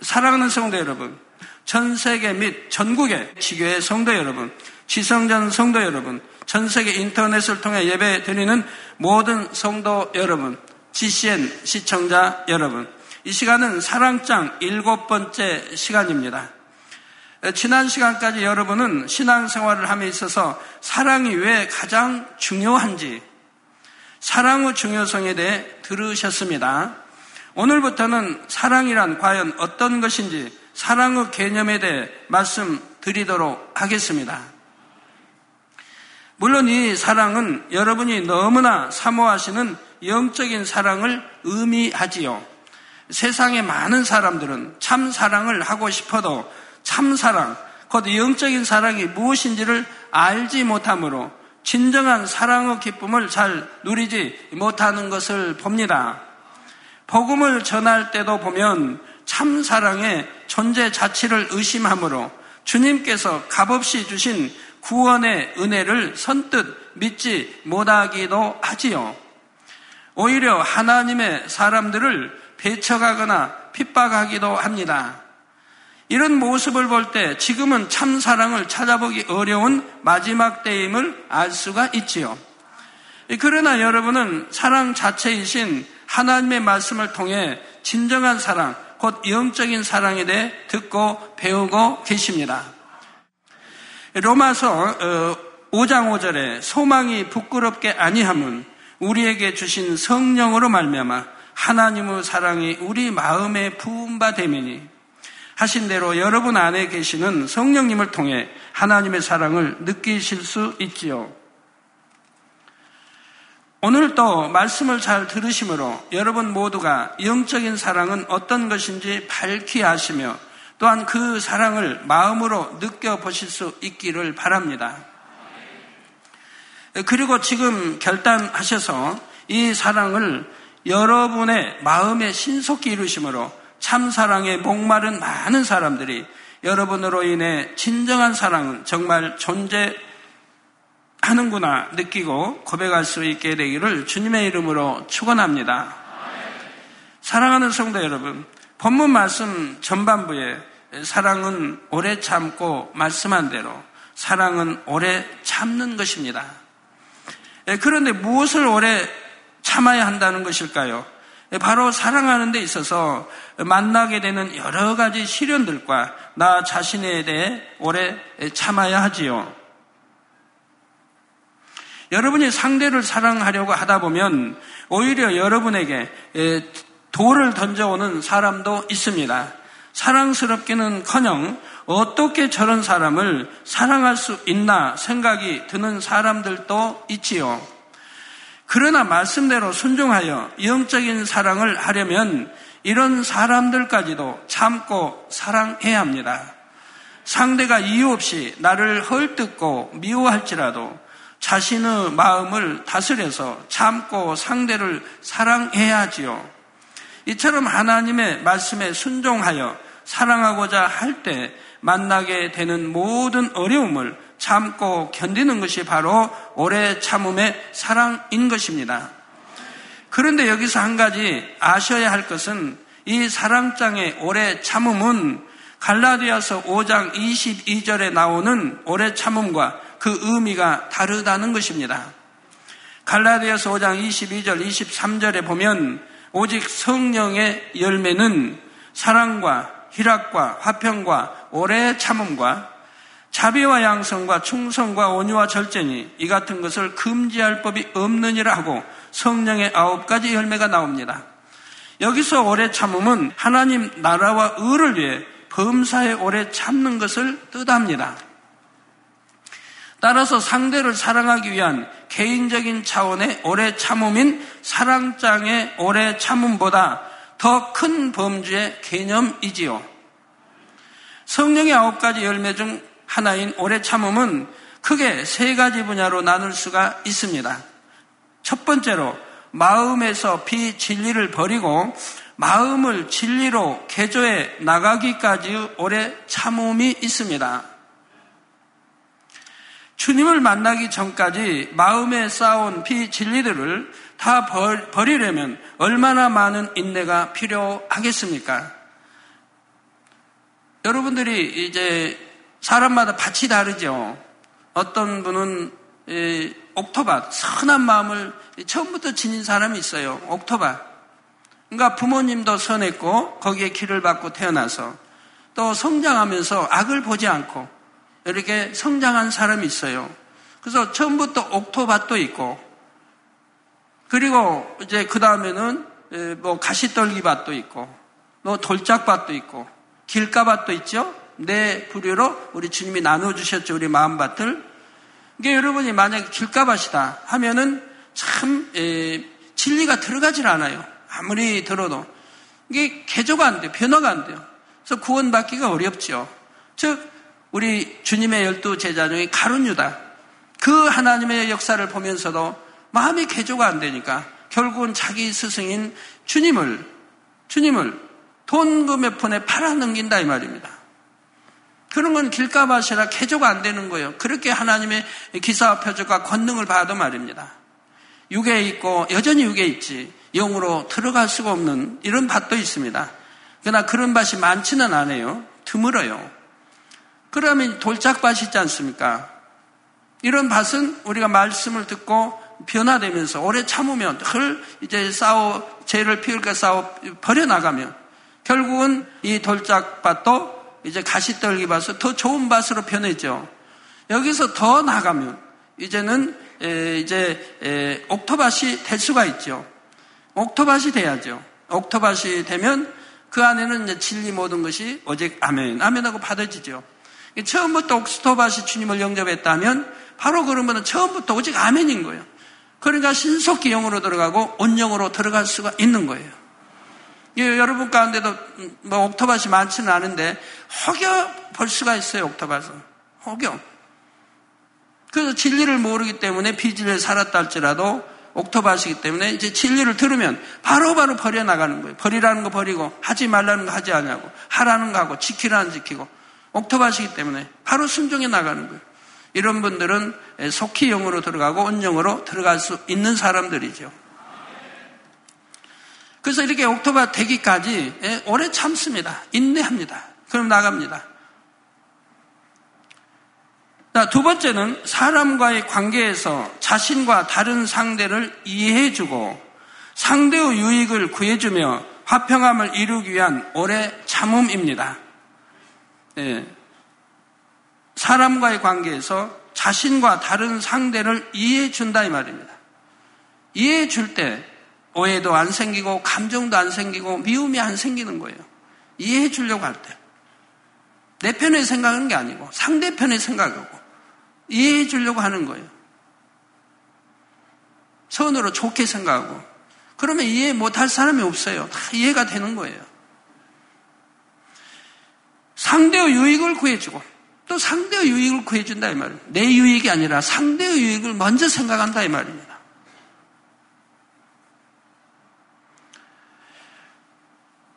사랑하는 성도 여러분, 전 세계 및 전국의 지교의 성도 여러분, 지성전 성도 여러분, 전 세계 인터넷을 통해 예배 드리는 모든 성도 여러분, GCN 시청자 여러분, 이 시간은 사랑장 일곱 번째 시간입니다. 지난 시간까지 여러분은 신앙생활을 함에 있어서 사랑이 왜 가장 중요한지, 사랑의 중요성에 대해 들으셨습니다. 오늘부터는 사랑이란 과연 어떤 것인지 사랑의 개념에 대해 말씀드리도록 하겠습니다. 물론 이 사랑은 여러분이 너무나 사모하시는 영적인 사랑을 의미하지요. 세상의 많은 사람들은 참 사랑을 하고 싶어도 참 사랑, 곧 영적인 사랑이 무엇인지를 알지 못하므로 진정한 사랑의 기쁨을 잘 누리지 못하는 것을 봅니다. 복음을 전할 때도 보면 참 사랑의 존재 자체를 의심하므로 주님께서 값없이 주신 구원의 은혜를 선뜻 믿지 못하기도 하지요. 오히려 하나님의 사람들을 배척하거나 핍박하기도 합니다. 이런 모습을 볼 때 지금은 참 사랑을 찾아보기 어려운 마지막 때임을 알 수가 있지요. 그러나 여러분은 사랑 자체이신 하나님의 말씀을 통해 진정한 사랑, 곧 영적인 사랑에 대해 듣고 배우고 계십니다. 로마서 5장 어, 5절에 소망이 부끄럽게 아니함은 우리에게 주신 성령으로 말미암아 하나님의 사랑이 우리 마음에 부음바 되매니 하신 대로 여러분 안에 계시는 성령님을 통해 하나님의 사랑을 느끼실 수 있지요. 오늘도 말씀을 잘 들으심으로 여러분 모두가 영적인 사랑은 어떤 것인지 밝히 아시며 또한 그 사랑을 마음으로 느껴보실 수 있기를 바랍니다. 그리고 지금 결단하셔서 이 사랑을 여러분의 마음에 신속히 이루심으로 참 사랑에 목마른 많은 사람들이 여러분으로 인해 진정한 사랑은 정말 존재 하는구나 느끼고 고백할 수 있게 되기를 주님의 이름으로 축원합니다. 사랑하는 성도 여러분, 본문 말씀 전반부에 사랑은 오래 참고 말씀한 대로 사랑은 오래 참는 것입니다. 예, 그런데 무엇을 오래 참아야 한다는 것일까요? 예, 바로 사랑하는 데 있어서 만나게 되는 여러 가지 시련들과 나 자신에 대해 오래 참아야 하지요. 여러분이 상대를 사랑하려고 하다 보면 오히려 여러분에게 돌을 던져오는 사람도 있습니다. 사랑스럽기는 커녕 어떻게 저런 사람을 사랑할 수 있나 생각이 드는 사람들도 있지요. 그러나 말씀대로 순종하여 영적인 사랑을 하려면 이런 사람들까지도 참고 사랑해야 합니다. 상대가 이유 없이 나를 헐뜯고 미워할지라도 자신의 마음을 다스려서 참고 상대를 사랑해야 하지요. 이처럼 하나님의 말씀에 순종하여 사랑하고자 할 때 만나게 되는 모든 어려움을 참고 견디는 것이 바로 오래 참음의 사랑인 것입니다. 그런데 여기서 한 가지 아셔야 할 것은 이 사랑장의 오래 참음은 갈라디아서 5장 22절에 나오는 오래 참음과 그 의미가 다르다는 것입니다. 갈라디아서 5장 22절, 23절에 보면 오직 성령의 열매는 사랑과 희락과 화평과 오래 참음과 자비와 양성과 충성과 온유와 절제니 이 같은 것을 금지할 법이 없느니라 하고 성령의 아홉 가지 열매가 나옵니다. 여기서 오래 참음은 하나님 나라와 의를 위해 범사에 오래 참는 것을 뜻합니다. 따라서 상대를 사랑하기 위한 개인적인 차원의 오래 참음인 사랑장의 오래 참음보다 더 큰 범주의 개념이지요. 성령의 아홉 가지 열매 중 하나인 오래 참음은 크게 세 가지 분야로 나눌 수가 있습니다. 첫 번째로 마음에서 비진리를 버리고 마음을 진리로 개조해 나가기까지 오래 참음이 있습니다. 주님을 만나기 전까지 마음에 쌓아온 비진리들을 다 버리려면 얼마나 많은 인내가 필요하겠습니까? 여러분들이 이제 사람마다 밭이 다르죠. 어떤 분은 옥토밭, 선한 마음을 처음부터 지닌 사람이 있어요. 옥토밭. 그러니까 부모님도 선했고 거기에 길을 받고 태어나서 또 성장하면서 악을 보지 않고 이렇게 성장한 사람이 있어요. 그래서 처음부터 옥토밭도 있고 그리고 이제 그 다음에는 뭐 가시떨기밭도 있고 뭐 돌짝밭도 있고 길가밭도 있죠. 네 부류로 우리 주님이 나눠 주셨죠. 우리 마음밭을. 이게 여러분이 만약에 길가밭이다 하면은 참 에, 진리가 들어가질 않아요. 아무리 들어도 이게 개조가 안 돼요. 변화가 안 돼요. 그래서 구원받기가 어렵죠. 즉 우리 주님의 열두 제자 중에 가룟 유다 그 하나님의 역사를 보면서도 마음이 개조가 안 되니까 결국은 자기 스승인 주님을 주님을 돈그몇 푼에 팔아 넘긴다 이 말입니다. 그런 건 길가밭이라 개조가 안 되는 거예요. 그렇게 하나님의 기사와 표적과 권능을 봐도 말입니다. 육에 있고 여전히 육에 있지 영으로 들어갈 수가 없는 이런 밭도 있습니다. 그러나 그런 밭이 많지는 않아요. 드물어요. 그러면 돌짝밭이 있지 않습니까? 이런 밭은 우리가 말씀을 듣고 변화되면서 오래 참으면 헐 이제 싸워 죄를 피울까 싸워 버려 나가면 결국은 이 돌짝밭도 이제 가시떨기 밭을 더 좋은 밭으로 변했죠. 여기서 더 나가면 이제는 이제 옥토밭이 될 수가 있죠. 옥토밭이 돼야죠. 옥토밭이 되면 그 안에는 진리 모든 것이 오직 아멘, 아멘하고 받아지죠. 처음부터 옥토밭이 주님을 영접했다면 바로 그러면 처음부터 오직 아멘인 거예요. 그러니까 신속히 영으로 들어가고 온영으로 들어갈 수가 있는 거예요. 예, 여러분 가운데도 뭐 옥토밭이 많지는 않은데 혹여 볼 수가 있어요, 옥토밭은. 혹여. 그래서 진리를 모르기 때문에 비진리를 살았다 할지라도 옥토밭이기 때문에 이제 진리를 들으면 바로바로 버려 나가는 거예요. 버리라는 거 버리고 하지 말라는 거 하지 않냐고 하라는 거 하고 지키라는 거 지키고 옥토밭이기 때문에 바로 순종해 나가는 거예요. 이런 분들은 속히 영으로 들어가고 온영으로 들어갈 수 있는 사람들이죠. 그래서 이렇게 옥토바 되기까지 오래 참습니다. 인내합니다. 그럼 나갑니다. 두 번째는 사람과의 관계에서 자신과 다른 상대를 이해해주고 상대의 유익을 구해주며 화평함을 이루기 위한 오래 참음입니다. 네. 사람과의 관계에서 자신과 다른 상대를 이해해 준다 이 말입니다. 이해해 줄 때 오해도 안 생기고 감정도 안 생기고 미움이 안 생기는 거예요. 이해해 주려고 할 때. 내 편에 생각하는 게 아니고 상대편에 생각하고 이해해 주려고 하는 거예요. 선으로 좋게 생각하고 그러면 이해 못할 사람이 없어요. 다 이해가 되는 거예요. 상대의 유익을 구해주고 또 상대의 유익을 구해준다 이 말이에요. 내 유익이 아니라 상대의 유익을 먼저 생각한다 이 말입니다.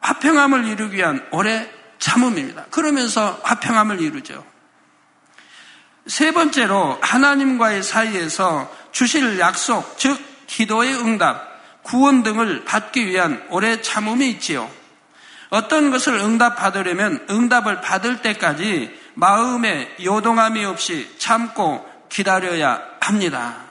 화평함을 이루기 위한 오래 참음입니다. 그러면서 화평함을 이루죠. 세 번째로 하나님과의 사이에서 주실 약속, 즉 기도의 응답, 구원 등을 받기 위한 오래 참음이 있지요. 어떤 것을 응답받으려면 응답을 받을 때까지 마음에 요동함이 없이 참고 기다려야 합니다.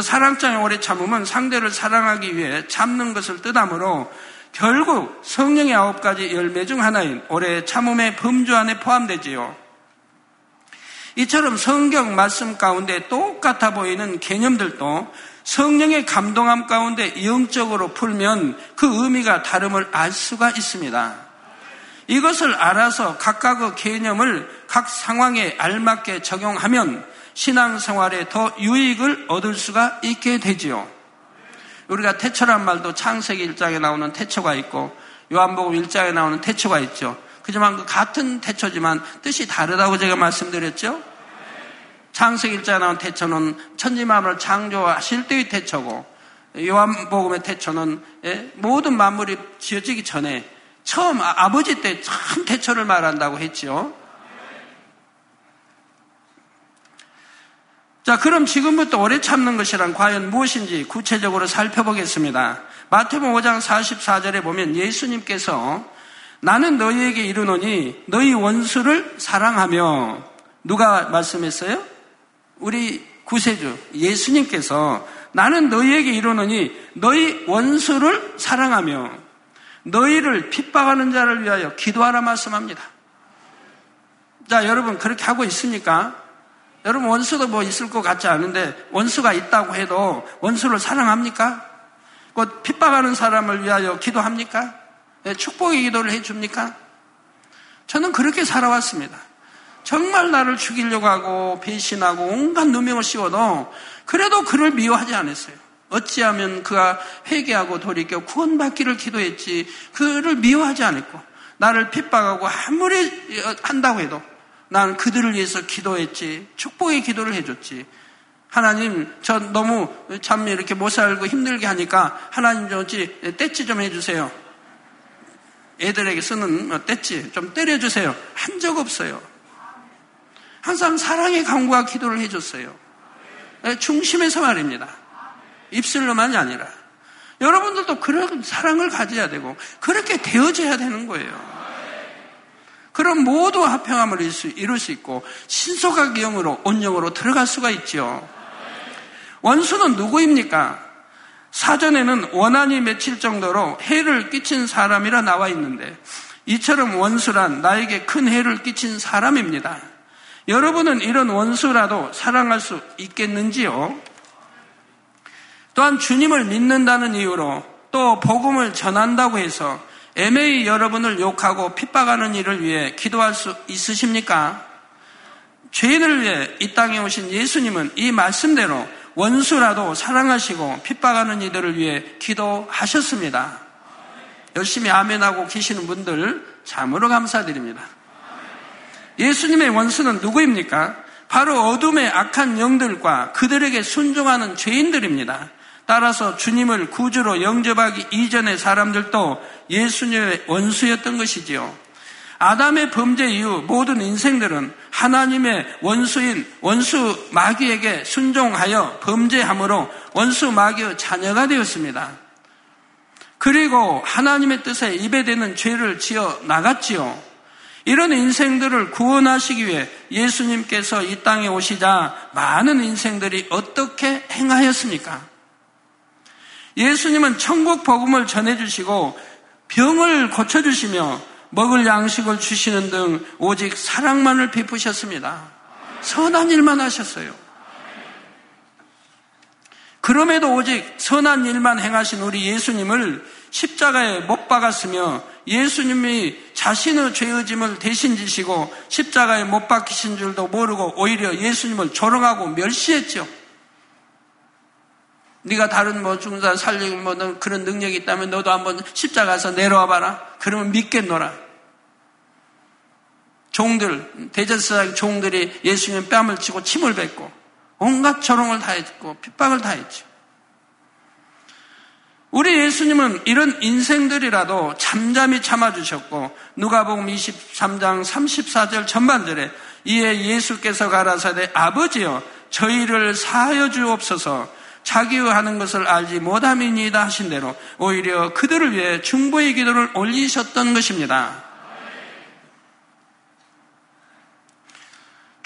사랑장에 오래 참으면 상대를 사랑하기 위해 참는 것을 뜻하므로 결국 성령의 아홉 가지 열매 중 하나인 오래 참음의 범주 안에 포함되지요. 이처럼 성경 말씀 가운데 똑같아 보이는 개념들도 성령의 감동함 가운데 영적으로 풀면 그 의미가 다름을 알 수가 있습니다. 이것을 알아서 각각의 개념을 각 상황에 알맞게 적용하면 신앙생활에 더 유익을 얻을 수가 있게 되지요. 우리가 태초란 말도 창세기 1장에 나오는 태초가 있고 요한복음 1장에 나오는 태초가 있죠. 그지만 그 같은 태초지만 뜻이 다르다고 제가 말씀드렸죠. 창세기 1장에 나온 태초는 천지 만물을 창조하실 때의 태초고 요한복음의 태초는 예, 모든 만물이 지어지기 전에 처음 아, 아버지 때 참 태초를 말한다고 했지요. 자, 그럼 지금부터 오래 참는 것이란 과연 무엇인지 구체적으로 살펴보겠습니다. 마태복음 5장 44절에 보면 예수님께서 나는 너희에게 이르노니 너희 원수를 사랑하며 누가 말씀했어요? 우리 구세주 예수님께서 나는 너희에게 이르노니 너희 원수를 사랑하며 너희를 핍박하는 자를 위하여 기도하라 말씀합니다. 자, 여러분 그렇게 하고 있습니까? 여러분 원수도 뭐 있을 것 같지 않은데 원수가 있다고 해도 원수를 사랑합니까? 곧 핍박하는 사람을 위하여 기도합니까? 네, 축복의 기도를 해줍니까? 저는 그렇게 살아왔습니다. 정말 나를 죽이려고 하고 배신하고 온갖 누명을 씌워도 그래도 그를 미워하지 않았어요. 어찌하면 그가 회개하고 돌이켜 구원받기를 기도했지 그를 미워하지 않았고 나를 핍박하고 아무리 한다고 해도 나는 그들을 위해서 기도했지 축복의 기도를 해줬지. 하나님 저 너무 참 이렇게 못 살고 힘들게 하니까 하나님 좀 어찌 떼찌 좀 해주세요. 애들에게 쓰는 떼찌 좀 때려주세요. 한 적 없어요 항상 사랑의 강구와 기도를 해줬어요 네, 중심에서 말입니다 입술로만이 아니라 여러분들도 그런 사랑을 가져야 되고 그렇게 되어져야 되는 거예요. 그럼 모두 합평함을 이룰 수 있고 신속하게 영으로 온영으로 들어갈 수가 있죠. 원수는 누구입니까? 사전에는 원한이 맺힐 정도로 해를 끼친 사람이라 나와 있는데 이처럼 원수란 나에게 큰 해를 끼친 사람입니다. 여러분은 이런 원수라도 사랑할 수 있겠는지요? 또한 주님을 믿는다는 이유로 또 복음을 전한다고 해서 애매히 여러분을 욕하고 핍박하는 일을 위해 기도할 수 있으십니까? 죄인을 위해 이 땅에 오신 예수님은 이 말씀대로 원수라도 사랑하시고 핍박하는 이들을 위해 기도하셨습니다. 열심히 아멘하고 계시는 분들 참으로 감사드립니다. 예수님의 원수는 누구입니까? 바로 어둠의 악한 영들과 그들에게 순종하는 죄인들입니다. 따라서 주님을 구주로 영접하기 이전의 사람들도 예수님의 원수였던 것이지요. 아담의 범죄 이후 모든 인생들은 하나님의 원수인 원수 마귀에게 순종하여 범죄함으로 원수 마귀의 자녀가 되었습니다. 그리고 하나님의 뜻에 입에 대는 죄를 지어 나갔지요. 이런 인생들을 구원하시기 위해 예수님께서 이 땅에 오시자 많은 인생들이 어떻게 행하였습니까? 예수님은 천국 복음을 전해주시고 병을 고쳐주시며 먹을 양식을 주시는 등 오직 사랑만을 베푸셨습니다. 선한 일만 하셨어요. 그럼에도 오직 선한 일만 행하신 우리 예수님을 십자가에 못 박았으며 예수님이 자신의 죄의 짐을 대신 지시고 십자가에 못 박히신 줄도 모르고 오히려 예수님을 조롱하고 멸시했죠. 네가 다른 뭐 죽은 사람 살리고 뭐 그런 능력이 있다면 너도 한번 십자가에서 내려와 봐라. 그러면 믿겠노라. 종들, 대제사장 종들이 예수님 뺨을 치고 침을 뱉고 온갖 조롱을 다 했고 핍박을 다 했죠. 우리 예수님은 이런 인생들이라도 잠잠히 참아주셨고 누가복음 23장 34절 전반절에 이에 예수께서 가라사대 아버지여 저희를 사하여 주옵소서 자기의 하는 것을 알지 못함이니이다 하신 대로 오히려 그들을 위해 중보의 기도를 올리셨던 것입니다.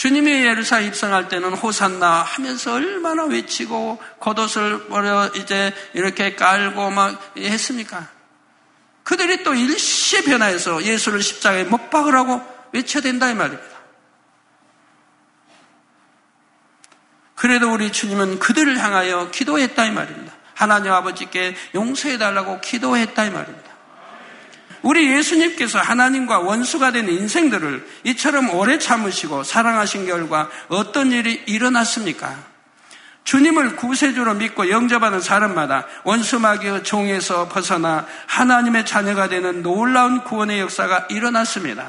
주님이 예루사 입성할 때는 호산나 하면서 얼마나 외치고 겉옷을 버려 이제 이렇게 깔고 막 했습니까? 그들이 또 일시에 변화해서 예수를 십자가에 못 박으라고 외쳐야 된다 이 말입니다. 그래도 우리 주님은 그들을 향하여 기도했다 이 말입니다. 하나님 아버지께 용서해 달라고 기도했다 이 말입니다. 우리 예수님께서 하나님과 원수가 된 인생들을 이처럼 오래 참으시고 사랑하신 결과 어떤 일이 일어났습니까? 주님을 구세주로 믿고 영접하는 사람마다 원수마귀의 종에서 벗어나 하나님의 자녀가 되는 놀라운 구원의 역사가 일어났습니다.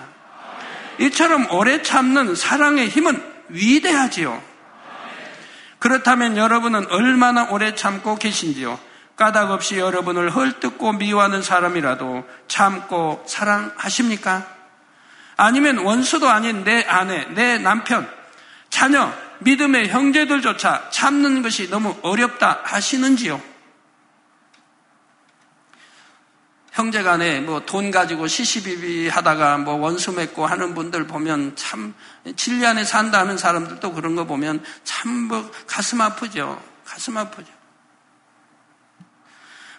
이처럼 오래 참는 사랑의 힘은 위대하지요. 그렇다면 여러분은 얼마나 오래 참고 계신지요? 까닭 없이 여러분을 헐뜯고 미워하는 사람이라도 참고 사랑하십니까? 아니면 원수도 아닌 내 아내, 내 남편, 자녀, 믿음의 형제들조차 참는 것이 너무 어렵다 하시는지요? 형제 간에 뭐 돈 가지고 시시비비 하다가 뭐 원수 맺고 하는 분들 보면 참 진리 안에 산다 하는 사람들도 그런 거 보면 참 뭐 가슴 아프죠. 가슴 아프죠.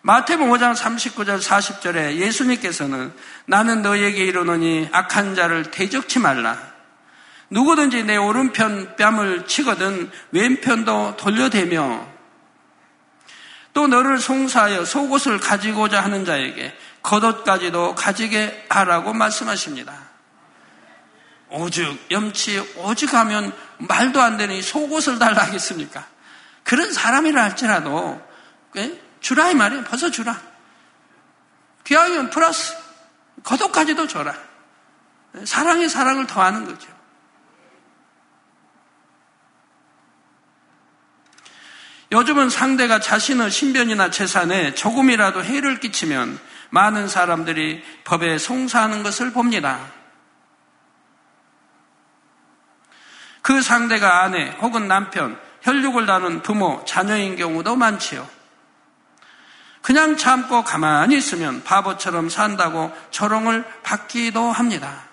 마태복음 5장 39절 40절에 예수님께서는 나는 너에게 이르노니 악한 자를 대적치 말라. 누구든지 내 오른편 뺨을 치거든 왼편도 돌려대며 또 너를 송사하여 속옷을 가지고자 하는 자에게 겉옷까지도 가지게 하라고 말씀하십니다. 오죽 염치 오죽하면 말도 안 되는 속옷을 달라 하겠습니까? 그런 사람이라 할지라도 예? 주라 이 말이에요. 벗어 주라. 귀하면 플러스 겉옷까지도 줘라. 사랑의 사랑을 더하는 거죠. 요즘은 상대가 자신의 신변이나 재산에 조금이라도 해를 끼치면 많은 사람들이 법에 송사하는 것을 봅니다. 그 상대가 아내 혹은 남편, 혈육을 나눈 부모, 자녀인 경우도 많지요. 그냥 참고 가만히 있으면 바보처럼 산다고 조롱을 받기도 합니다.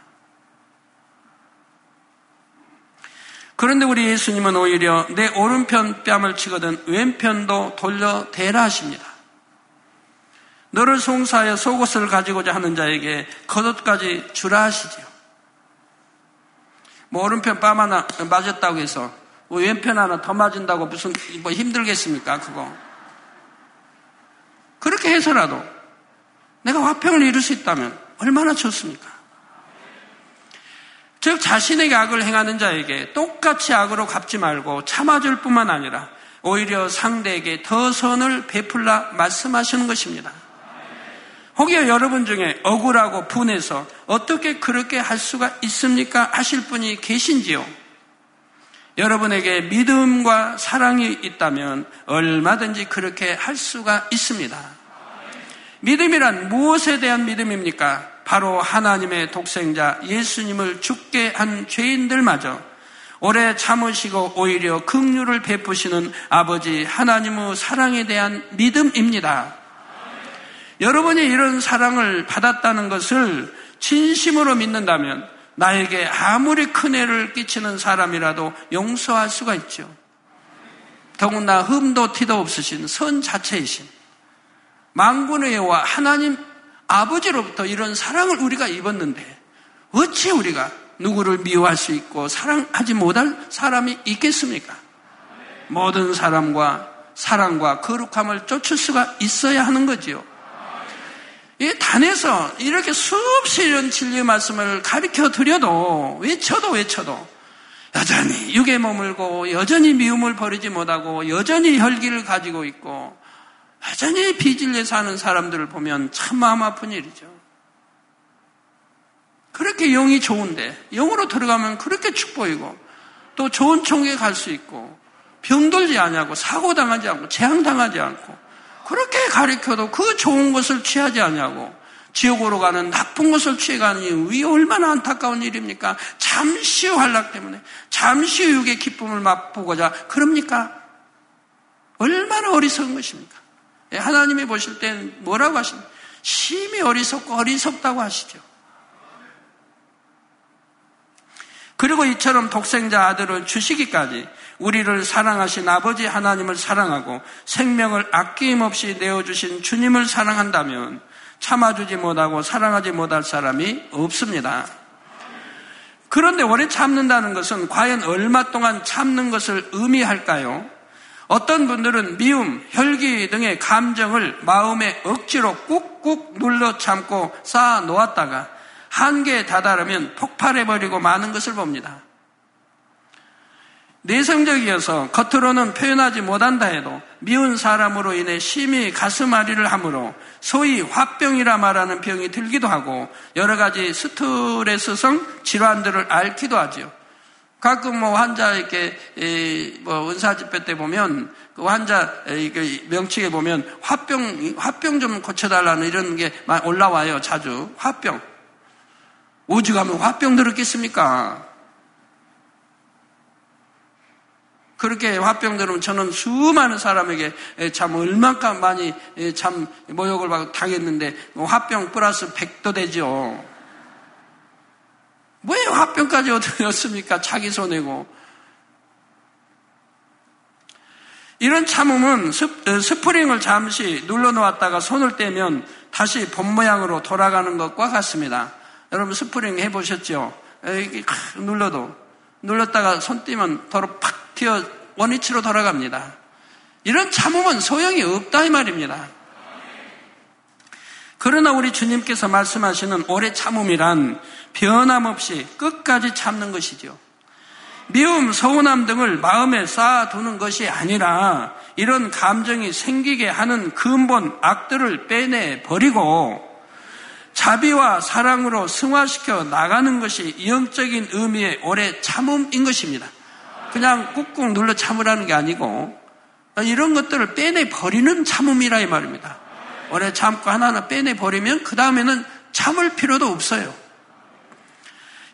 그런데 우리 예수님은 오히려 내 오른편 뺨을 치거든 왼편도 돌려 대라 하십니다. 너를 송사하여 속옷을 가지고자 하는 자에게 겉옷까지 주라 하시지요. 뭐 오른편 뺨 하나 맞았다고 해서 뭐 왼편 하나 더 맞은다고 무슨 뭐 힘들겠습니까? 그거. 그렇게 해서라도 내가 화평을 이룰 수 있다면 얼마나 좋습니까? 즉 자신에게 악을 행하는 자에게 똑같이 악으로 갚지 말고 참아줄 뿐만 아니라 오히려 상대에게 더 선을 베풀라 말씀하시는 것입니다. 혹여 여러분 중에 억울하고 분해서 어떻게 그렇게 할 수가 있습니까? 하실 분이 계신지요? 여러분에게 믿음과 사랑이 있다면 얼마든지 그렇게 할 수가 있습니다. 믿음이란 무엇에 대한 믿음입니까? 바로 하나님의 독생자 예수님을 죽게 한 죄인들마저 오래 참으시고 오히려 긍휼을 베푸시는 아버지 하나님의 사랑에 대한 믿음입니다. 여러분이 이런 사랑을 받았다는 것을 진심으로 믿는다면 나에게 아무리 큰 애를 끼치는 사람이라도 용서할 수가 있죠. 더군다나 흠도 티도 없으신 선 자체이신 망군의 여와 하나님 아버지로부터 이런 사랑을 우리가 입었는데 어찌 우리가 누구를 미워할 수 있고 사랑하지 못할 사람이 있겠습니까? 모든 사람과 사랑과 거룩함을 쫓을 수가 있어야 하는 거지요. 이 단에서 이렇게 수없이 이런 진리의 말씀을 가르쳐 드려도 외쳐도 외쳐도 여전히 육에 머물고 여전히 미움을 버리지 못하고 여전히 혈기를 가지고 있고 여전히 비질려 사는 사람들을 보면 참 마음 아픈 일이죠. 그렇게 영이 좋은데 영으로 들어가면 그렇게 축복이고 또 좋은 총에 갈 수 있고 병들지 않냐고 사고 당하지 않고 재앙 당하지 않고 그렇게 가르쳐도 그 좋은 것을 취하지 않냐고 지옥으로 가는 나쁜 것을 취해가니 위 얼마나 안타까운 일입니까? 잠시 후 환락 때문에 잠시 후 육의 기쁨을 맛보고자 그럽니까? 얼마나 어리석은 것입니까? 예, 하나님이 보실 땐 뭐라고 하십니까? 심히 어리석고 어리석다고 하시죠. 그리고 이처럼 독생자 아들을 주시기까지 우리를 사랑하신 아버지 하나님을 사랑하고 생명을 아낌없이 내어주신 주님을 사랑한다면 참아주지 못하고 사랑하지 못할 사람이 없습니다. 그런데 오래 참는다는 것은 과연 얼마 동안 참는 것을 의미할까요? 어떤 분들은 미움, 혈기 등의 감정을 마음에 억지로 꾹꾹 눌러 참고 쌓아 놓았다가 한계에 다다르면 폭발해버리고 마는 것을 봅니다. 내성적이어서 겉으로는 표현하지 못한다 해도 미운 사람으로 인해 심히 가슴앓이를 하므로 소위 화병이라 말하는 병이 들기도 하고 여러 가지 스트레스성 질환들을 앓기도 하지요. 가끔 뭐 환자 이렇게 뭐 은사 집회 때 보면 그 환자 명칭에 보면 화병 화병 좀 고쳐달라는 이런 게 올라와요 자주 화병 오죽하면 화병 들었겠습니까? 그렇게 화병 들으면 저는 수많은 사람에게 참 얼마나 많이 참 모욕을 당했는데 화병 플러스 100도 되죠. 왜 화병까지 얻었습니까? 자기 손해고. 이런 참음은 어, 스프링을 잠시 눌러놓았다가 손을 떼면 다시 본 모양으로 돌아가는 것과 같습니다. 여러분 스프링 해보셨죠? 이렇게 눌러도 눌렀다가 손 떼면 도로 팍 튀어 원위치로 돌아갑니다. 이런 참음은 소용이 없다 이 말입니다. 그러나 우리 주님께서 말씀하시는 오래 참음이란 변함없이 끝까지 참는 것이죠. 미움, 서운함 등을 마음에 쌓아두는 것이 아니라 이런 감정이 생기게 하는 근본 악들을 빼내 버리고 자비와 사랑으로 승화시켜 나가는 것이 영적인 의미의 오래 참음인 것입니다. 그냥 꾹꾹 눌러 참으라는 게 아니고 이런 것들을 빼내 버리는 참음이라 이 말입니다. 오래 참고 하나하나 빼내 버리면 그 다음에는 참을 필요도 없어요.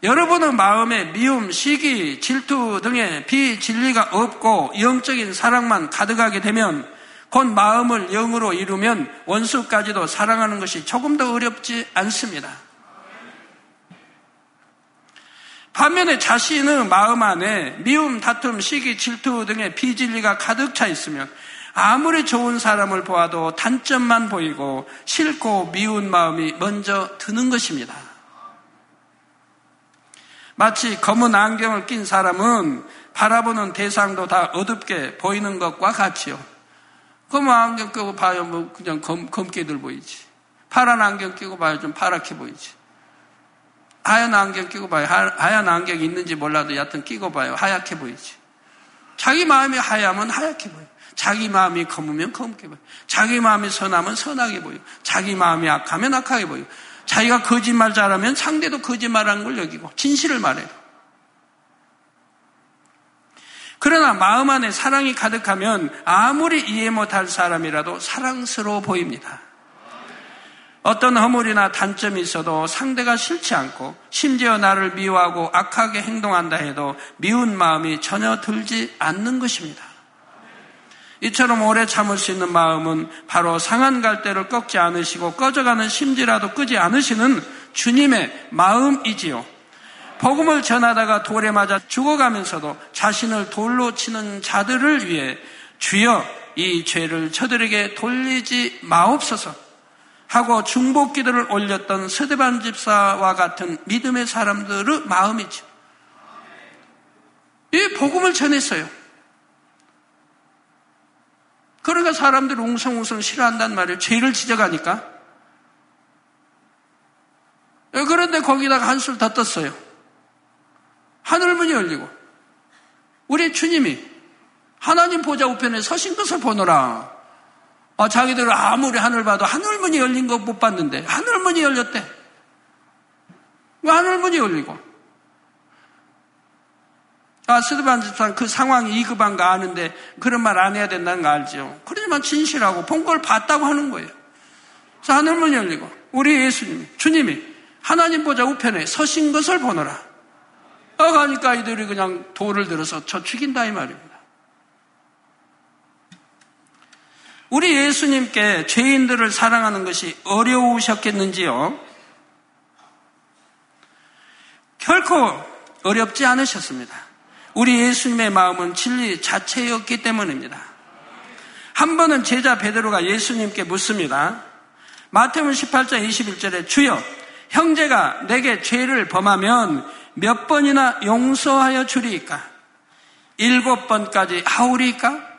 여러분의 마음에 미움, 시기, 질투 등의 비진리가 없고 영적인 사랑만 가득하게 되면 곧 마음을 영으로 이루면 원수까지도 사랑하는 것이 조금 더 어렵지 않습니다. 반면에 자신의 마음 안에 미움, 다툼, 시기, 질투 등의 비진리가 가득 차 있으면 아무리 좋은 사람을 보아도 단점만 보이고 싫고 미운 마음이 먼저 드는 것입니다. 마치 검은 안경을 낀 사람은 바라보는 대상도 다 어둡게 보이는 것과 같지요. 검은 안경 끼고 봐요. 뭐 그냥 검, 검게들 보이지. 파란 안경 끼고 봐요. 좀 파랗게 보이지. 하얀 안경 끼고 봐요. 하 얀 안경이 있는지 몰라도 여하튼 끼고 봐요. 하얗게 보이지. 자기 마음이 하얗면 하얗게 보여. 자기 마음이 검으면 검게 보여. 자기 마음이 선하면 선하게 보여. 자기 마음이 악하면 악하게 보여. 자기가 거짓말 잘하면 상대도 거짓말하는 걸 여기고 진실을 말해요. 그러나 마음 안에 사랑이 가득하면 아무리 이해 못할 사람이라도 사랑스러워 보입니다. 어떤 허물이나 단점이 있어도 상대가 싫지 않고 심지어 나를 미워하고 악하게 행동한다 해도 미운 마음이 전혀 들지 않는 것입니다. 이처럼 오래 참을 수 있는 마음은 바로 상한 갈대를 꺾지 않으시고 꺼져가는 심지라도 끄지 않으시는 주님의 마음이지요. 복음을 전하다가 돌에 맞아 죽어가면서도 자신을 돌로 치는 자들을 위해 주여 이 죄를 저들에게 돌리지 마옵소서 하고 중복 기도를 올렸던 서대반 집사와 같은 믿음의 사람들의 마음이죠. 이 복음을 전했어요. 그러니까 사람들이 웅성웅성 싫어한단 말이에요. 죄를 지적하니까. 그런데 거기다가 한술 더 떴어요. 하늘문이 열리고 우리 주님이 하나님 보좌 우편에 서신 것을 보노라. 아, 자기들은 아무리 하늘 봐도 하늘문이 열린 거 못 봤는데 하늘문이 열렸대. 하늘문이 열리고. 아, 스드반 집사는 그 상황이 이급한 거 아는데 그런 말 안 해야 된다는 거 알죠. 그러지만 진실하고 본 걸 봤다고 하는 거예요. 그래서 하늘문이 열리고 우리 예수님이 주님이 하나님 보자 우편에 서신 것을 보노라. 어, 가니까 이들이 그냥 돌을 들어서 저 죽인다 이 말입니다. 우리 예수님께 죄인들을 사랑하는 것이 어려우셨겠는지요? 결코 어렵지 않으셨습니다. 우리 예수님의 마음은 진리 자체였기 때문입니다. 한 번은 제자 베드로가 예수님께 묻습니다. 마태복음 18장 21절에 주여 형제가 내게 죄를 범하면 몇 번이나 용서하여 주리이까? 일곱 번까지 하오리이까?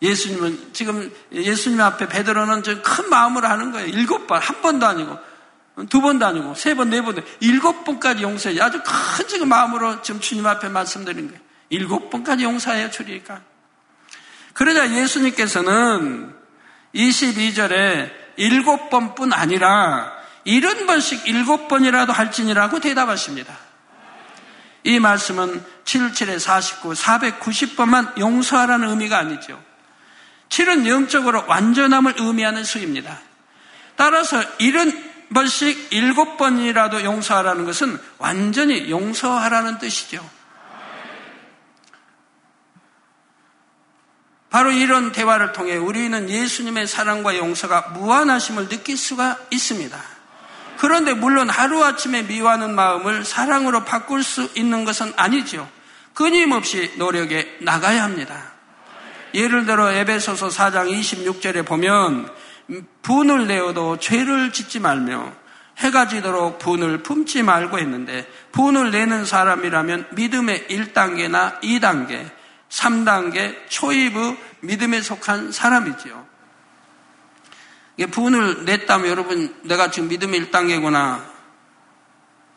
예수님은 지금 예수님 앞에 베드로는 큰 마음으로 하는 거예요. 일곱 번, 한 번도 아니고 두 번도 아니고 세 번, 네 번, 일곱 번까지 용서해. 아주 큰 지금 마음으로 지금 주님 앞에 말씀드린 거예요. 일곱 번까지 용서해 주리까. 그러자 예수님께서는 22절에 일곱 번뿐 아니라 일흔 번씩 일곱 번이라도 할지니라고 대답하십니다. 이 말씀은 77에 49, 490번만 용서하라는 의미가 아니죠. 7은 영적으로 완전함을 의미하는 수입니다. 따라서 70 번씩 7번이라도 용서하라는 것은 완전히 용서하라는 뜻이죠. 바로 이런 대화를 통해 우리는 예수님의 사랑과 용서가 무한하심을 느낄 수가 있습니다. 그런데 물론 하루아침에 미워하는 마음을 사랑으로 바꿀 수 있는 것은 아니죠. 끊임없이 노력에 나가야 합니다. 예를 들어 에베소서 4장 26절에 보면 분을 내어도 죄를 짓지 말며 해가 지도록 분을 품지 말고 했는데 분을 내는 사람이라면 믿음의 1단계나 2단계, 3단계 초입의 믿음에 속한 사람이지요. 분을 냈다면 여러분 내가 지금 믿음의 1단계구나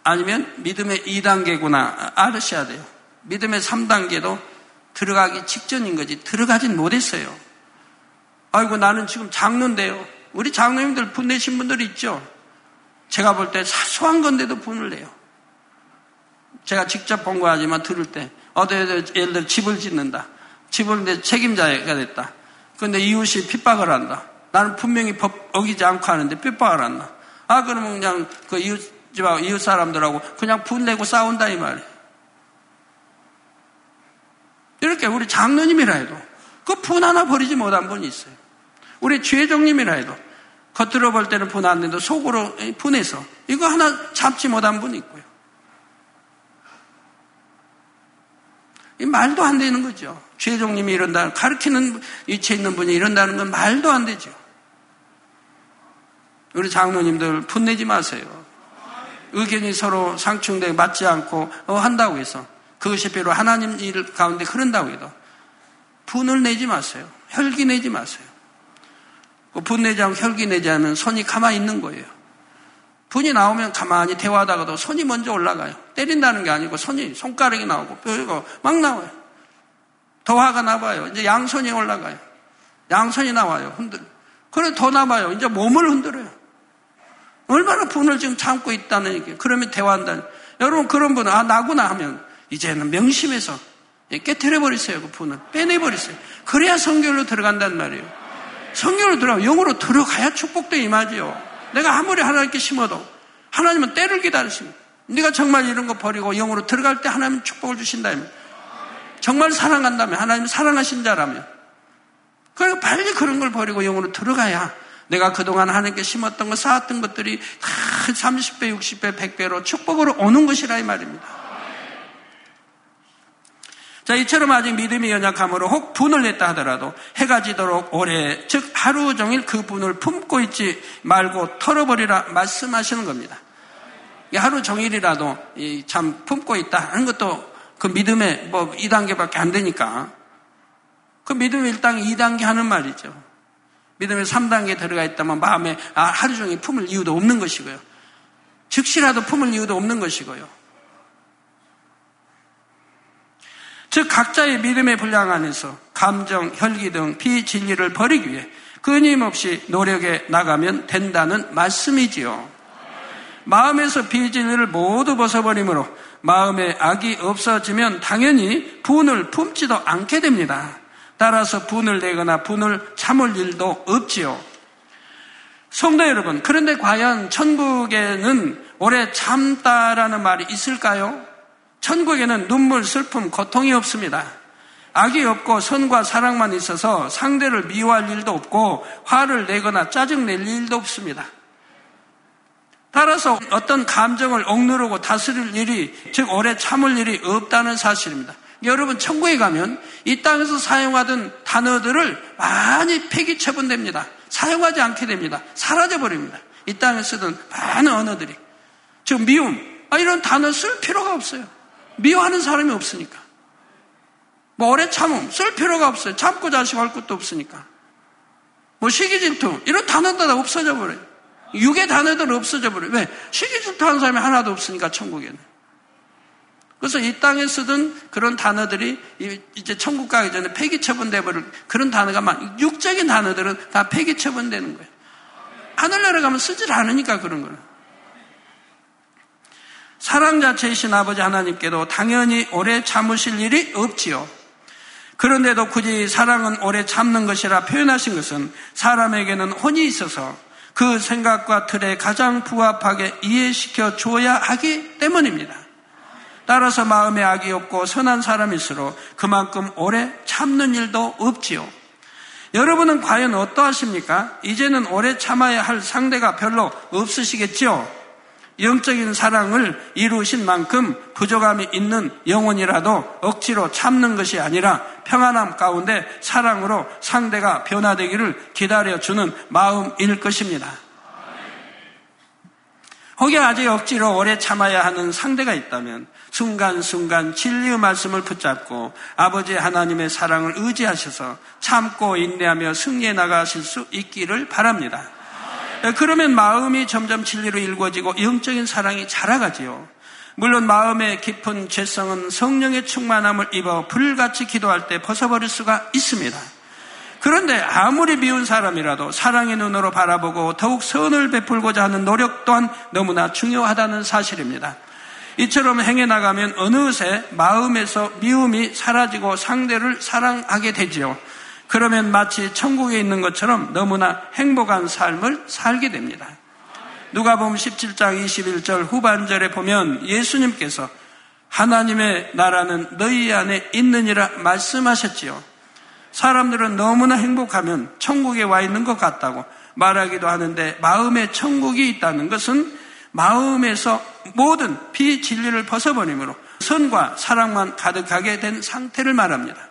아니면 믿음의 2단계구나 알으셔야 돼요. 믿음의 3단계도 들어가기 직전인 거지 들어가진 못했어요. 아이고 나는 지금 장로인데요. 우리 장로님들 분 내신 분들 있죠. 제가 볼 때 사소한 건데도 분을 내요. 제가 직접 본 거하지만 들을 때 어디 예를 들어 집을 짓는다. 집을 내 책임자가 됐다. 그런데 이웃이 핍박을 한다. 나는 분명히 법 어기지 않고 하는데 핍박을 한다. 아 그러면 그냥 그 이웃 집하고 이웃 사람들하고 그냥 분 내고 싸운다 이 말이에요. 이렇게 우리 장로님이라 해도 그 분 하나 버리지 못한 분이 있어요. 우리 죄종님이라 해도 겉으로 볼 때는 분안 내도 속으로 분해서 이거 하나 잡지 못한 분이 있고요. 이 말도 안 되는 거죠. 죄종님이 이런다, 가르치는 위치에 있는 분이 이런다는 건 말도 안 되죠. 우리 장로님들 분내지 마세요. 의견이 서로 상충되고 맞지 않고 어, 한다고 해서 그것이 비로 하나님 일 가운데 그런다고 해도 분을 내지 마세요. 혈기 내지 마세요. 그분 내지 않고 혈기 내지 않으면 손이 가만히 있는 거예요. 분이 나오면 가만히 대화하다가도 손이 먼저 올라가요. 때린다는 게 아니고 손이, 손가락이 나오고 뼈가 막 나와요. 더 화가 나봐요. 이제 양손이 올라가요. 양손이 나와요. 흔들. 그래 더 나봐요. 이제 몸을 흔들어요. 얼마나 분을 지금 참고 있다는 얘기예요. 그러면 대화한다는. 여러분 그런 분은 아 나구나 하면 이제는 명심해서 깨트려버리세요. 그 분을. 빼내버리세요. 그래야 성결로 들어간단 말이에요. 성결로 들어가 영으로 들어가야 축복도 임하지요. 내가 아무리 하나님께 심어도 하나님은 때를 기다리십니다. 네가 정말 이런 거 버리고 영으로 들어갈 때 하나님 축복을 주신다면 정말 사랑한다면 하나님 사랑하신 자라면 그리고 빨리 그런 걸 버리고 영으로 들어가야 내가 그동안 하나님께 심었던 거 쌓았던 것들이 다 30배, 60배, 100배로 축복으로 오는 것이라 이 말입니다. 자, 이처럼 아직 믿음이 연약함으로 혹 분을 냈다 하더라도 해가 지도록 오래, 즉 하루 종일 그 분을 품고 있지 말고 털어버리라 말씀하시는 겁니다. 하루 종일이라도 참 품고 있다 하는 것도 그 믿음의 뭐 2단계밖에 안 되니까 그 믿음의 1단계, 2단계 하는 말이죠. 믿음의 3단계 들어가 있다면 마음에 아, 하루 종일 품을 이유도 없는 것이고요. 즉시라도 품을 이유도 없는 것이고요. 즉 각자의 믿음의 분량 안에서 감정, 혈기 등 비진리를 버리기 위해 끊임없이 노력에 나가면 된다는 말씀이지요. 마음에서 비진리를 모두 벗어버리므로 마음에 악이 없어지면 당연히 분을 품지도 않게 됩니다. 따라서 분을 내거나 분을 참을 일도 없지요. 성도 여러분, 그런데 과연 천국에는 오래 참다라는 말이 있을까요? 천국에는 눈물, 슬픔, 고통이 없습니다. 악이 없고 선과 사랑만 있어서 상대를 미워할 일도 없고 화를 내거나 짜증낼 일도 없습니다. 따라서 어떤 감정을 억누르고 다스릴 일이, 즉 오래 참을 일이 없다는 사실입니다. 여러분 천국에 가면 이 땅에서 사용하던 단어들을 많이 폐기 처분됩니다. 사용하지 않게 됩니다. 사라져 버립니다. 이 땅에 쓰던 많은 언어들이. 즉 미움, 아, 이런 단어 쓸 필요가 없어요. 미워하는 사람이 없으니까. 뭐 오래 참음 쓸 필요가 없어요. 참고 자식할 것도 없으니까. 뭐 시기질투 이런 단어들 다 없어져 버려요. 육의 단어들 없어져 버려요. 왜? 시기질투 하는 사람이 하나도 없으니까 천국에는. 그래서 이 땅에 쓰던 그런 단어들이 이제 천국 가기 전에 폐기 처분돼 버릴 그런 단어가 막 육적인 단어들은 다 폐기 처분되는 거예요. 하늘나라 가면 쓰질 않으니까 그런 거는. 사랑 자체이신 아버지 하나님께도 당연히 오래 참으실 일이 없지요. 그런데도 굳이 사랑은 오래 참는 것이라 표현하신 것은 사람에게는 혼이 있어서 그 생각과 틀에 가장 부합하게 이해시켜 줘야 하기 때문입니다. 따라서 마음에 악이 없고 선한 사람일수록 그만큼 오래 참는 일도 없지요. 여러분은 과연 어떠하십니까? 이제는 오래 참아야 할 상대가 별로 없으시겠지요? 영적인 사랑을 이루신 만큼 부족함이 있는 영혼이라도 억지로 참는 것이 아니라 평안함 가운데 사랑으로 상대가 변화되기를 기다려주는 마음일 것입니다. 혹여 아직 억지로 오래 참아야 하는 상대가 있다면 순간순간 진리의 말씀을 붙잡고 아버지 하나님의 사랑을 의지하셔서 참고 인내하며 승리해 나가실 수 있기를 바랍니다. 그러면 마음이 점점 진리로 일궈지고 영적인 사랑이 자라가지요. 물론 마음의 깊은 죄성은 성령의 충만함을 입어 불같이 기도할 때 벗어버릴 수가 있습니다. 그런데 아무리 미운 사람이라도 사랑의 눈으로 바라보고 더욱 선을 베풀고자 하는 노력 또한 너무나 중요하다는 사실입니다. 이처럼 행해 나가면 어느새 마음에서 미움이 사라지고 상대를 사랑하게 되지요. 그러면 마치 천국에 있는 것처럼 너무나 행복한 삶을 살게 됩니다. 누가 보면 17장 21절 후반절에 보면 예수님께서 하나님의 나라는 너희 안에 있느니라 말씀하셨지요. 사람들은 너무나 행복하면 천국에 와 있는 것 같다고 말하기도 하는데 마음에 천국이 있다는 것은 마음에서 모든 비진리를 벗어버림으로 선과 사랑만 가득하게 된 상태를 말합니다.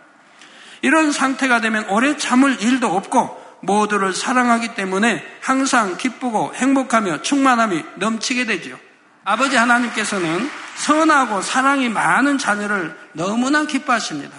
이런 상태가 되면 오래 참을 일도 없고 모두를 사랑하기 때문에 항상 기쁘고 행복하며 충만함이 넘치게 되지요. 아버지 하나님께서는 선하고 사랑이 많은 자녀를 너무나 기뻐하십니다.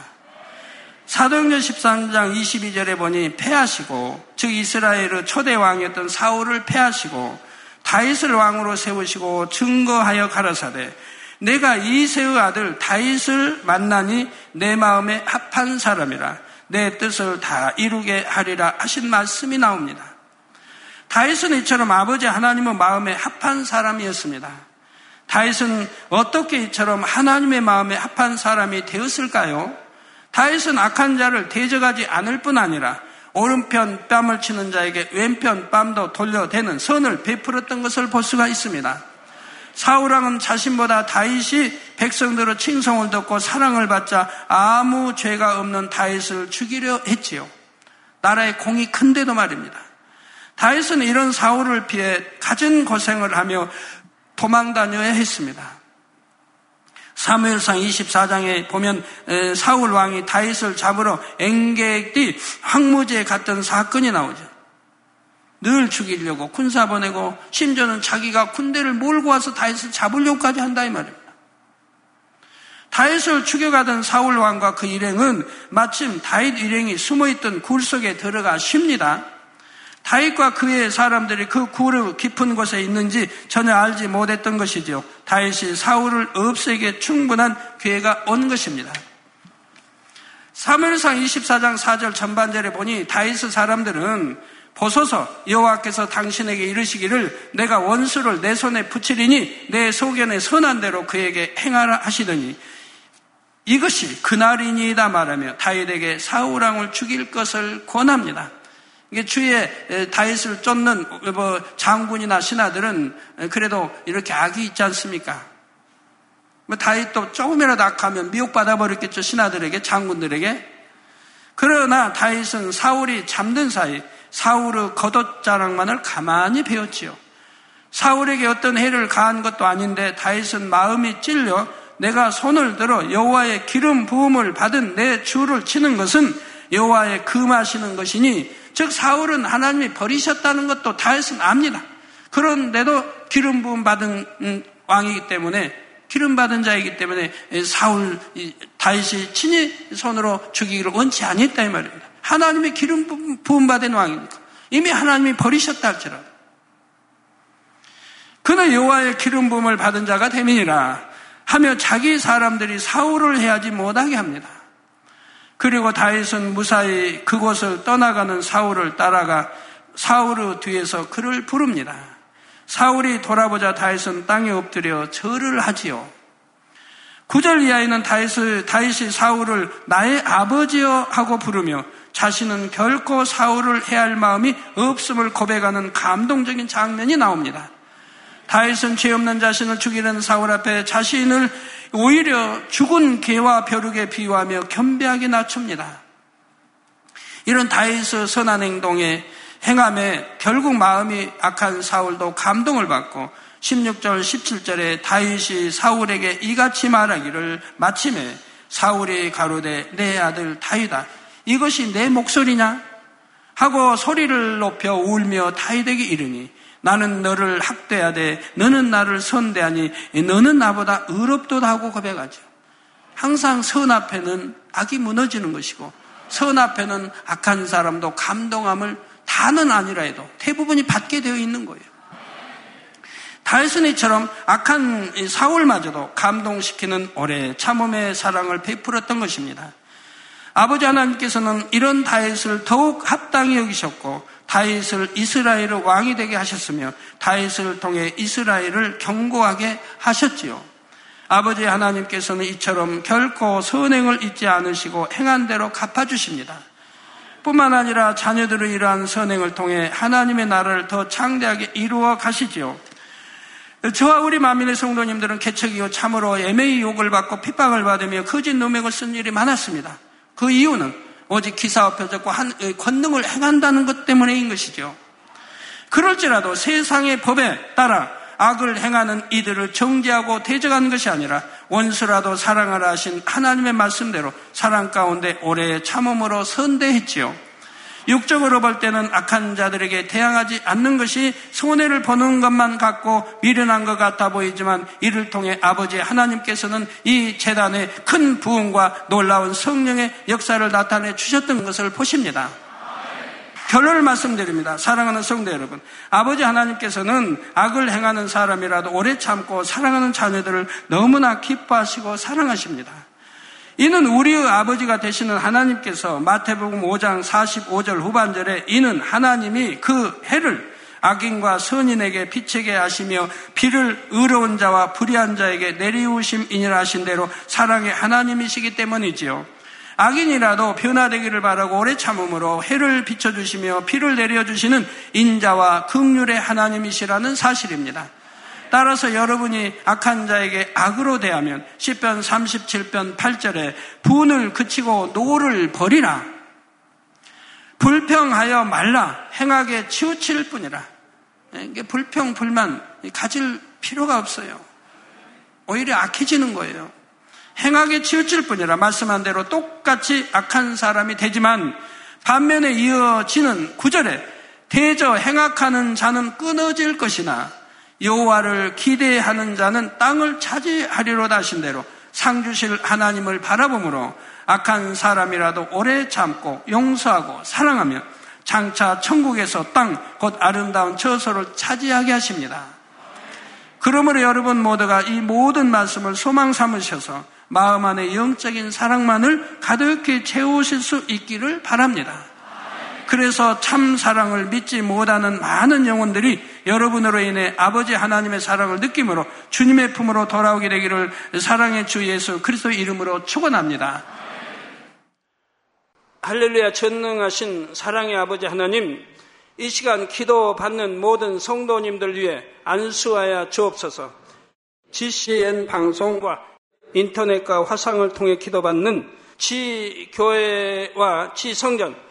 사도행전 13장 22절에 보니 패하시고 즉 이스라엘의 초대 왕이었던 사울을 패하시고 다윗을 왕으로 세우시고 증거하여 가라사대 내가 이세의 아들 다윗을 만나니 내 마음에 합한 사람이라 내 뜻을 다 이루게 하리라 하신 말씀이 나옵니다. 다윗은 이처럼 아버지 하나님의 마음에 합한 사람이었습니다. 다윗은 어떻게 이처럼 하나님의 마음에 합한 사람이 되었을까요? 다윗은 악한 자를 대적하지 않을 뿐 아니라 오른편 뺨을 치는 자에게 왼편 뺨도 돌려대는 선을 베풀었던 것을 볼 수가 있습니다. 사울왕은 자신보다 다윗이 백성들의 칭송을 듣고 사랑을 받자 아무 죄가 없는 다윗을 죽이려 했지요. 나라의 공이 큰데도 말입니다. 다윗은 이런 사울을 피해 갖은 고생을 하며 도망 다녀야 했습니다. 사무엘상 24장에 보면 사울 왕이 다윗을 잡으러 엥게디 황무지에 갔던 사건이 나오죠. 늘 죽이려고 군사 보내고 심지어는 자기가 군대를 몰고 와서 다윗을 잡으려고까지 한다 이 말입니다. 다윗을 죽여가던 사울 왕과 그 일행은 마침 다윗 일행이 숨어있던 굴 속에 들어가 쉽니다. 다윗과 그의 사람들이 그 굴의 깊은 곳에 있는지 전혀 알지 못했던 것이지요. 다윗이 사울을 없애기에 충분한 기회가 온 것입니다. 사무엘상 24장 4절 전반절에 보니 다윗의 사람들은 보소서 여호와께서 당신에게 이르시기를 내가 원수를 내 손에 붙이리니 내 소견에 선한 대로 그에게 행하라 하시더니 이것이 그날이니이다 말하며 다윗에게 사우랑을 죽일 것을 권합니다. 이게 주위에 다윗을 쫓는 뭐 장군이나 신하들은 그래도 이렇게 악이 있지 않습니까? 뭐 다윗도 조금이라도 악하면 미혹받아 버렸겠죠 신하들에게 장군들에게. 그러나 다윗은 사울이 잠든 사이 사울의 겉옷자랑만을 가만히 배웠지요. 사울에게 어떤 해를 가한 것도 아닌데 다윗은 마음이 찔려 내가 손을 들어 여호와의 기름 부음을 받은 내 주를 치는 것은 여호와의 금하시는 것이니 즉 사울은 하나님이 버리셨다는 것도 다윗은 압니다. 그런데도 기름 부음 받은 음, 왕이기 때문에 기름 받은 자이기 때문에 사울 다윗이 친히 손으로 죽이기를 원치 않았다 이 말입니다. 하나님의 기름 부음 받은 왕이니까 이미 하나님이 버리셨다 할지라도 그는 여호와의 기름 부음을 받은 자가 되민이라 하며 자기 사람들이 사울을 해야지 못하게 합니다. 그리고 다윗은 무사히 그곳을 떠나가는 사울을 따라가 사울의 뒤에서 그를 부릅니다. 사울이 돌아보자 다윗은 땅에 엎드려 절을 하지요. 구절 이하에는 다윗을, 다윗이 사울을 나의 아버지여 하고 부르며 자신은 결코 사울을 해할 마음이 없음을 고백하는 감동적인 장면이 나옵니다. 다윗은 죄 없는 자신을 죽이는 사울 앞에 자신을 오히려 죽은 개와 벼룩에 비유하며 겸비하게 낮춥니다. 이런 다윗의 선한 행동에 행함에 결국 마음이 악한 사울도 감동을 받고 16절 17절에 다윗이 사울에게 이같이 말하기를 마침에 사울이 가로되 내 아들 다윗아 이것이 내 목소리냐 하고 소리를 높여 울며 다윗에게 이르니 나는 너를 학대하되 너는 나를 선대하니 너는 나보다 의롭도다 하고 고백하죠. 항상 선 앞에는 악이 무너지는 것이고 선 앞에는 악한 사람도 감동함을 다는 아니라 해도 대부분이 받게 되어 있는 거예요. 다이슨이처럼 악한 사울마저도 감동시키는 오래 참음의 사랑을 베풀었던 것입니다. 아버지 하나님께서는 이런 다윗을 더욱 합당히 여기셨고 다윗을 이스라엘의 왕이 되게 하셨으며 다윗을 통해 이스라엘을 경고하게 하셨지요. 아버지 하나님께서는 이처럼 결코 선행을 잊지 않으시고 행한 대로 갚아 주십니다. 뿐만 아니라 자녀들의 이러한 선행을 통해 하나님의 나라를 더 창대하게 이루어 가시지요. 저와 우리 만민의 성도님들은 개척이요 참으로 애매히 욕을 받고 핍박을 받으며 거짓 누명을 쓴 일이 많았습니다. 그 이유는 오직 기사와 표적과 한, 권능을 행한다는 것 때문에인 것이죠. 그럴지라도 세상의 법에 따라 악을 행하는 이들을 정죄하고 대적하는 것이 아니라 원수라도 사랑하라 하신 하나님의 말씀대로 사랑 가운데 오래 참음으로 선대했지요. 육적으로 볼 때는 악한 자들에게 대항하지 않는 것이 손해를 보는 것만 같고 미련한 것 같아 보이지만 이를 통해 아버지 하나님께서는 이 재단에 큰 부흥과 놀라운 성령의 역사를 나타내 주셨던 것을 보십니다. 결론을 말씀드립니다. 사랑하는 성도 여러분. 아버지 하나님께서는 악을 행하는 사람이라도 오래 참고 사랑하는 자녀들을 너무나 기뻐하시고 사랑하십니다. 이는 우리의 아버지가 되시는 하나님께서 마태복음 5장 45절 후반절에 이는 하나님이 그 해를 악인과 선인에게 비치게 하시며 비를 의로운 자와 불의한 자에게 내리우심이니라 하신 대로 사랑의 하나님이시기 때문이지요. 악인이라도 변화되기를 바라고 오래 참음으로 해를 비춰주시며 비를 내려주시는 인자와 긍휼의 하나님이시라는 사실입니다. 따라서 여러분이 악한 자에게 악으로 대하면 시편 37편 8절에 분을 그치고 노를 버리라. 불평하여 말라. 행악에 치우칠 뿐이라. 이게 불평, 불만 가질 필요가 없어요. 오히려 악해지는 거예요. 행하게 치우칠 뿐이라 말씀한 대로 똑같이 악한 사람이 되지만 반면에 이어지는 구절에 대저 행악하는 자는 끊어질 것이나 여호와를 기대하는 자는 땅을 차지하리로다 하신 대로 상 주실 하나님을 바라보므로 악한 사람이라도 오래 참고 용서하고 사랑하며 장차 천국에서 땅 곧 아름다운 처소를 차지하게 하십니다. 그러므로 여러분 모두가 이 모든 말씀을 소망 삼으셔서 마음 안에 영적인 사랑만을 가득히 채우실 수 있기를 바랍니다. 그래서 참 사랑을 믿지 못하는 많은 영혼들이 여러분으로 인해 아버지 하나님의 사랑을 느낌으로 주님의 품으로 돌아오게 되기를 사랑의 주 예수 그리스도 이름으로 축원합니다. 할렐루야 전능하신 사랑의 아버지 하나님 이 시간 기도 받는 모든 성도님들 위해 안수하여 주옵소서. GCN 방송과 인터넷과 화상을 통해 기도받는 지 교회와 지 성전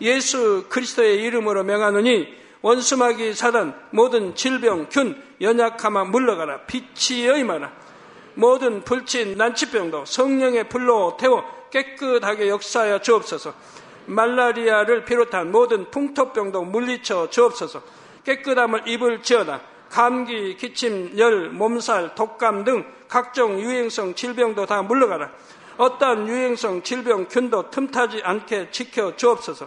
예수 그리스도의 이름으로 명하노니 원수마귀 사단 모든 질병 균 연약함아 물러가라. 빛이 여 임하라. 모든 불친 난치병도 성령의 불로 태워 깨끗하게 역사하여 주옵소서. 말라리아를 비롯한 모든 풍토병도 물리쳐 주옵소서. 깨끗함을 입을 지어다. 감기, 기침, 열, 몸살, 독감 등 각종 유행성 질병도 다 물러가라. 어떠한 유행성 질병 균도 틈타지 않게 지켜 주옵소서